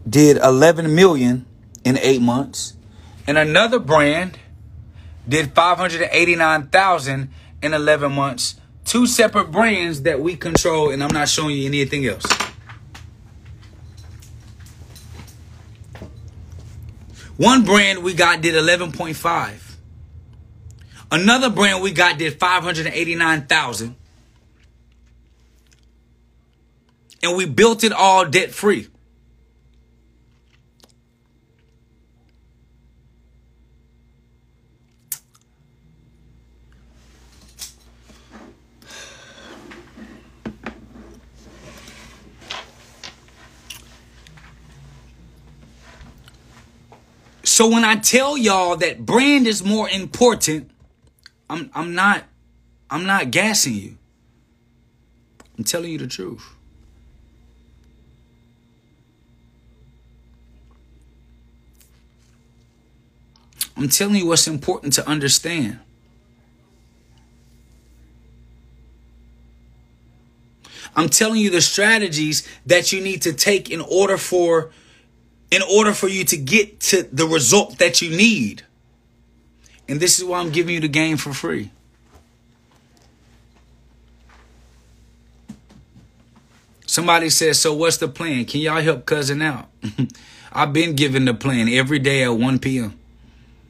did 11 million in eight months, and another brand did 589,000 in 11 months. Two separate brands that we control, and I'm not showing you anything else. One brand we got did 11.5. Another brand we got did 589,000. And we built it all debt free. So when I tell y'all that brand is more important, I'm I'm not I'm not gassing you. I'm telling you the truth. I'm telling you what's important to understand. I'm telling you the strategies that you need to take in order for in order for you to get to the result that you need. And this is why I'm giving you the game for free. Somebody says, So what's the plan? Can y'all help cousin out? <laughs> I've been giving the plan every day at 1 p.m.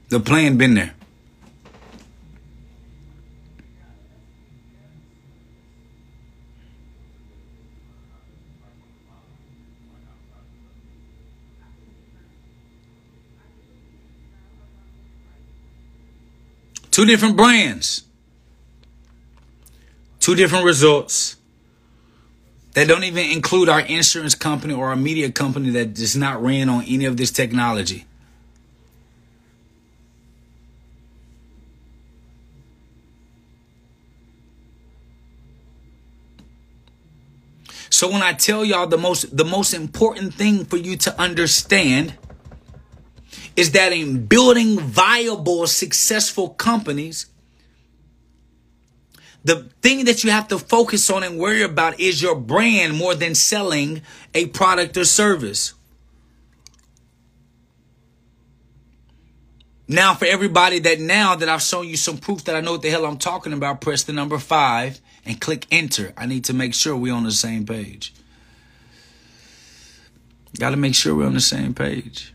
The plan been there. Two different brands. Two different results. That don't even include our insurance company or our media company that does not ran on any of this technology. So when I tell y'all the most the most important thing for you to understand is that in building viable, successful companies, the thing that you have to focus on and worry about is your brand more than selling a product or service. Now, for everybody that now that I've shown you some proof that I know what the hell I'm talking about, press the number five and click enter. I need to make sure we're on the same page. Got to make sure we're on the same page.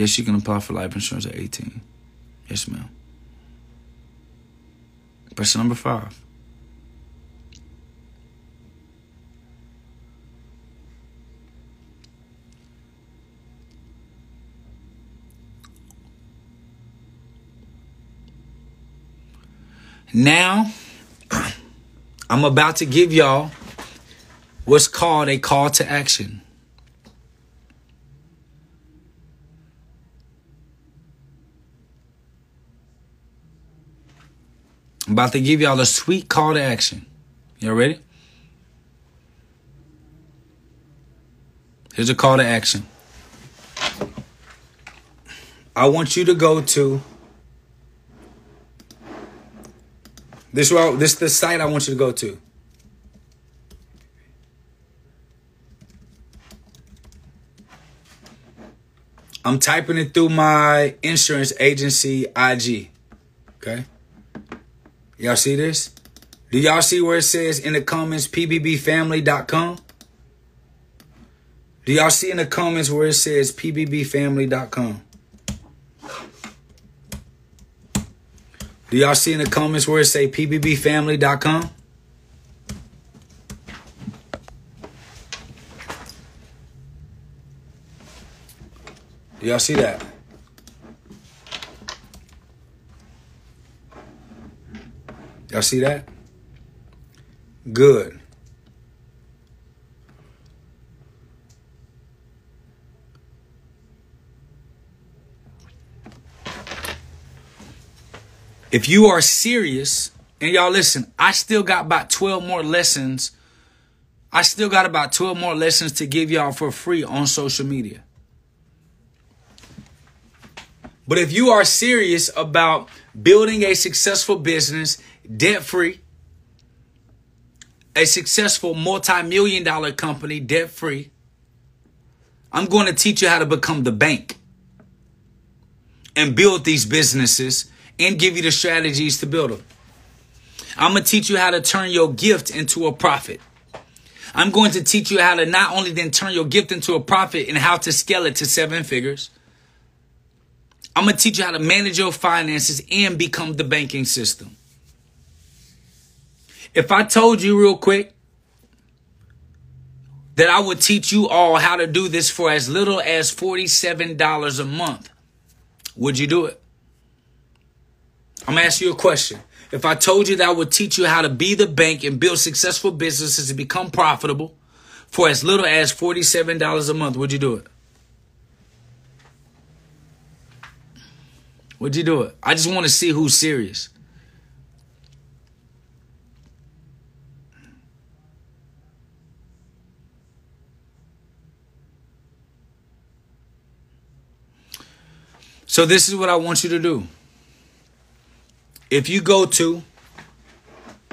Yes, you can apply for life insurance at 18. Yes, ma'am. Question number five. Now, <clears throat> I'm about to give y'all what's called a call to action. I'm about to give y'all a sweet call to action. Y'all ready? Here's a call to action. I want you to go to this. This the site I want you to go to. I'm typing it through my insurance agency IG. Okay. Y'all see this? Do y'all see where it says in the comments pbbfamily.com? Do y'all see in the comments where it says pbbfamily.com? Do y'all see in the comments where it say pbbfamily.com? Do y'all see that? Y'all see that? Good. If you are serious, and y'all listen, I still got about 12 more lessons. I still got about 12 more lessons to give y'all for free on social media. But if you are serious about building a successful business debt free, a successful multi million dollar company debt free, I'm going to teach you how to become the bank and build these businesses and give you the strategies to build them. I'm going to teach you how to turn your gift into a profit. I'm going to teach you how to not only then turn your gift into a profit and how to scale it to seven figures. I'm going to teach you how to manage your finances and become the banking system. If I told you real quick that I would teach you all how to do this for as little as $47 a month, would you do it? I'm going to ask you a question. If I told you that I would teach you how to be the bank and build successful businesses and become profitable for as little as $47 a month, would you do it? Would you do it? I just want to see who's serious. So this is what I want you to do. If you go to,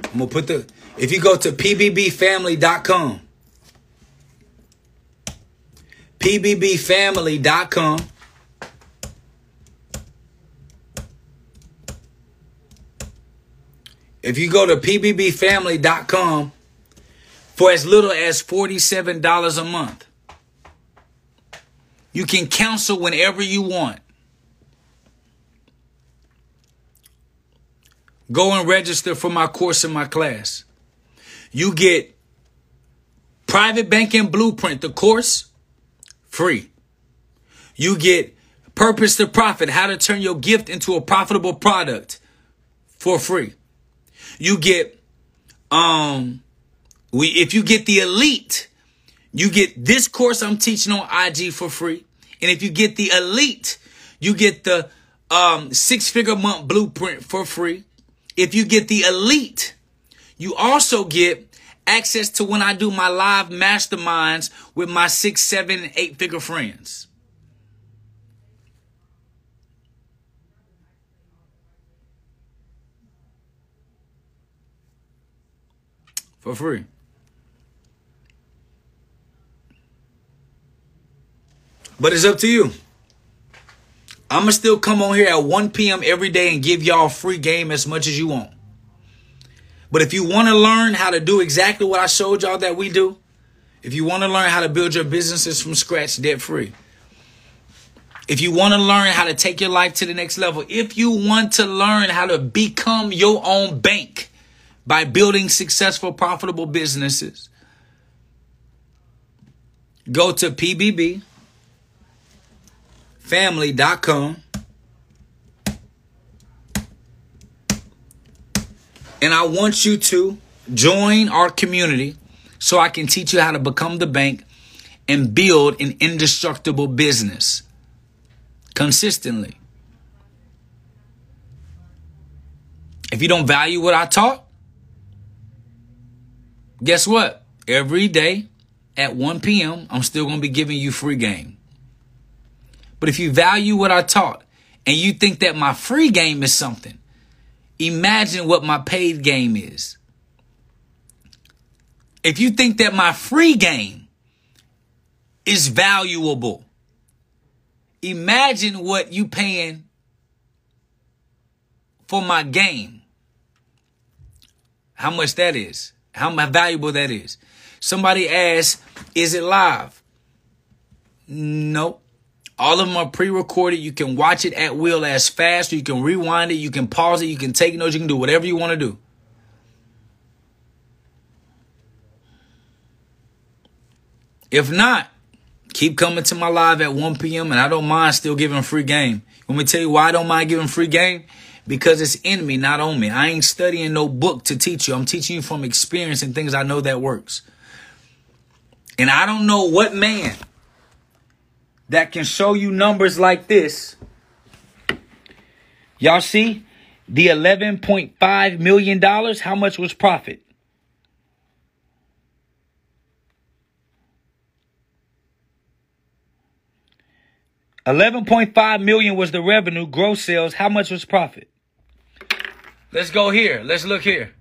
I'm gonna put the, if you go to pbbfamily.com, pbbfamily.com, if you go to pbbfamily.com for as little as $47 a month, you can counsel whenever you want. Go and register for my course in my class. You get private banking blueprint, the course, free. You get purpose to profit, how to turn your gift into a profitable product for free. You get, um, we, if you get the elite, you get this course I'm teaching on IG for free. And if you get the elite, you get the, um, six figure month blueprint for free. If you get the elite, you also get access to when I do my live masterminds with my six, seven, eight figure friends. For free. But it's up to you. I'm going to still come on here at 1 p.m. every day and give y'all free game as much as you want. But if you want to learn how to do exactly what I showed y'all that we do, if you want to learn how to build your businesses from scratch debt free, if you want to learn how to take your life to the next level, if you want to learn how to become your own bank by building successful, profitable businesses, go to PBB family.com. And I want you to join our community so I can teach you how to become the bank and build an indestructible business consistently. If you don't value what I taught, guess what? Every day at 1 p.m., I'm still going to be giving you free game. But if you value what I taught and you think that my free game is something, imagine what my paid game is. If you think that my free game is valuable, imagine what you paying for my game. How much that is. How valuable that is. Somebody asked, is it live? Nope. All of them are pre-recorded. You can watch it at will as fast. You can rewind it. You can pause it. You can take notes. You can do whatever you want to do. If not, keep coming to my live at 1 p.m. and I don't mind still giving free game. Let me tell you why I don't mind giving free game because it's in me, not on me. I ain't studying no book to teach you. I'm teaching you from experience and things I know that works. And I don't know what man that can show you numbers like this. Y'all see the $11.5 million? How much was profit? Eleven point five million was the revenue, gross sales. How much was profit? Let's go here. Let's look here.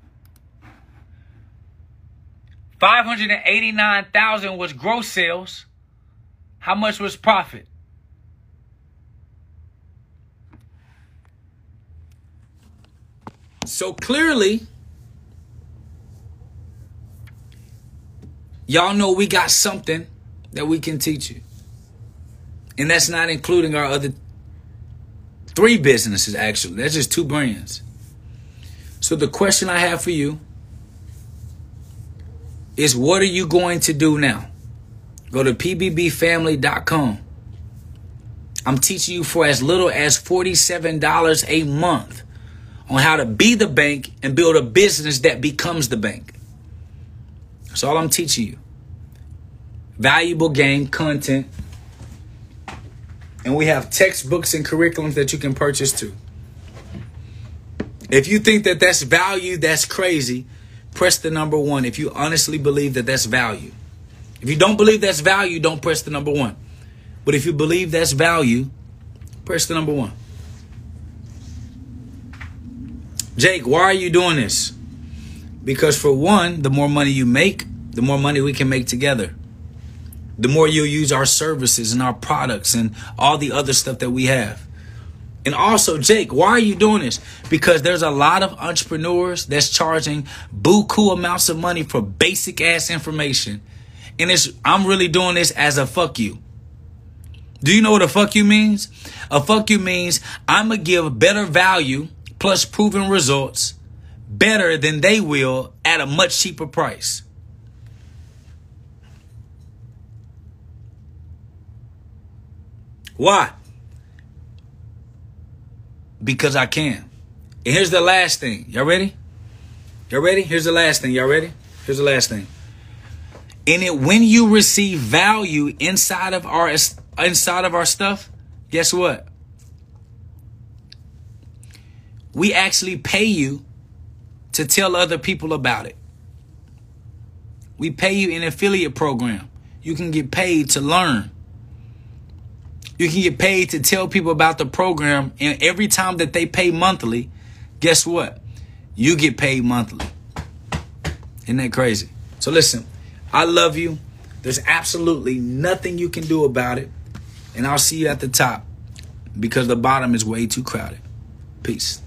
589,000 was gross sales. How much was profit? So clearly, y'all know we got something that we can teach you. And that's not including our other three businesses, actually. That's just two brands. So the question I have for you is what are you going to do now? Go to pbbfamily.com. I'm teaching you for as little as $47 a month on how to be the bank and build a business that becomes the bank. That's all I'm teaching you. Valuable game content. And we have textbooks and curriculums that you can purchase too. If you think that that's value, that's crazy. Press the number one if you honestly believe that that's value. If you don't believe that's value, don't press the number one. But if you believe that's value, press the number one. Jake, why are you doing this? Because for one, the more money you make, the more money we can make together. The more you'll use our services and our products and all the other stuff that we have. And also, Jake, why are you doing this? Because there's a lot of entrepreneurs that's charging buku amounts of money for basic ass information. And it's I'm really doing this as a fuck you. Do you know what a fuck you means? A fuck you means I'm gonna give better value plus proven results better than they will at a much cheaper price. Why? because I can. And here's the last thing. Y'all ready? Y'all ready? Here's the last thing. Y'all ready? Here's the last thing. And it when you receive value inside of our inside of our stuff, guess what? We actually pay you to tell other people about it. We pay you an affiliate program. You can get paid to learn. You can get paid to tell people about the program. And every time that they pay monthly, guess what? You get paid monthly. Isn't that crazy? So listen, I love you. There's absolutely nothing you can do about it. And I'll see you at the top because the bottom is way too crowded. Peace.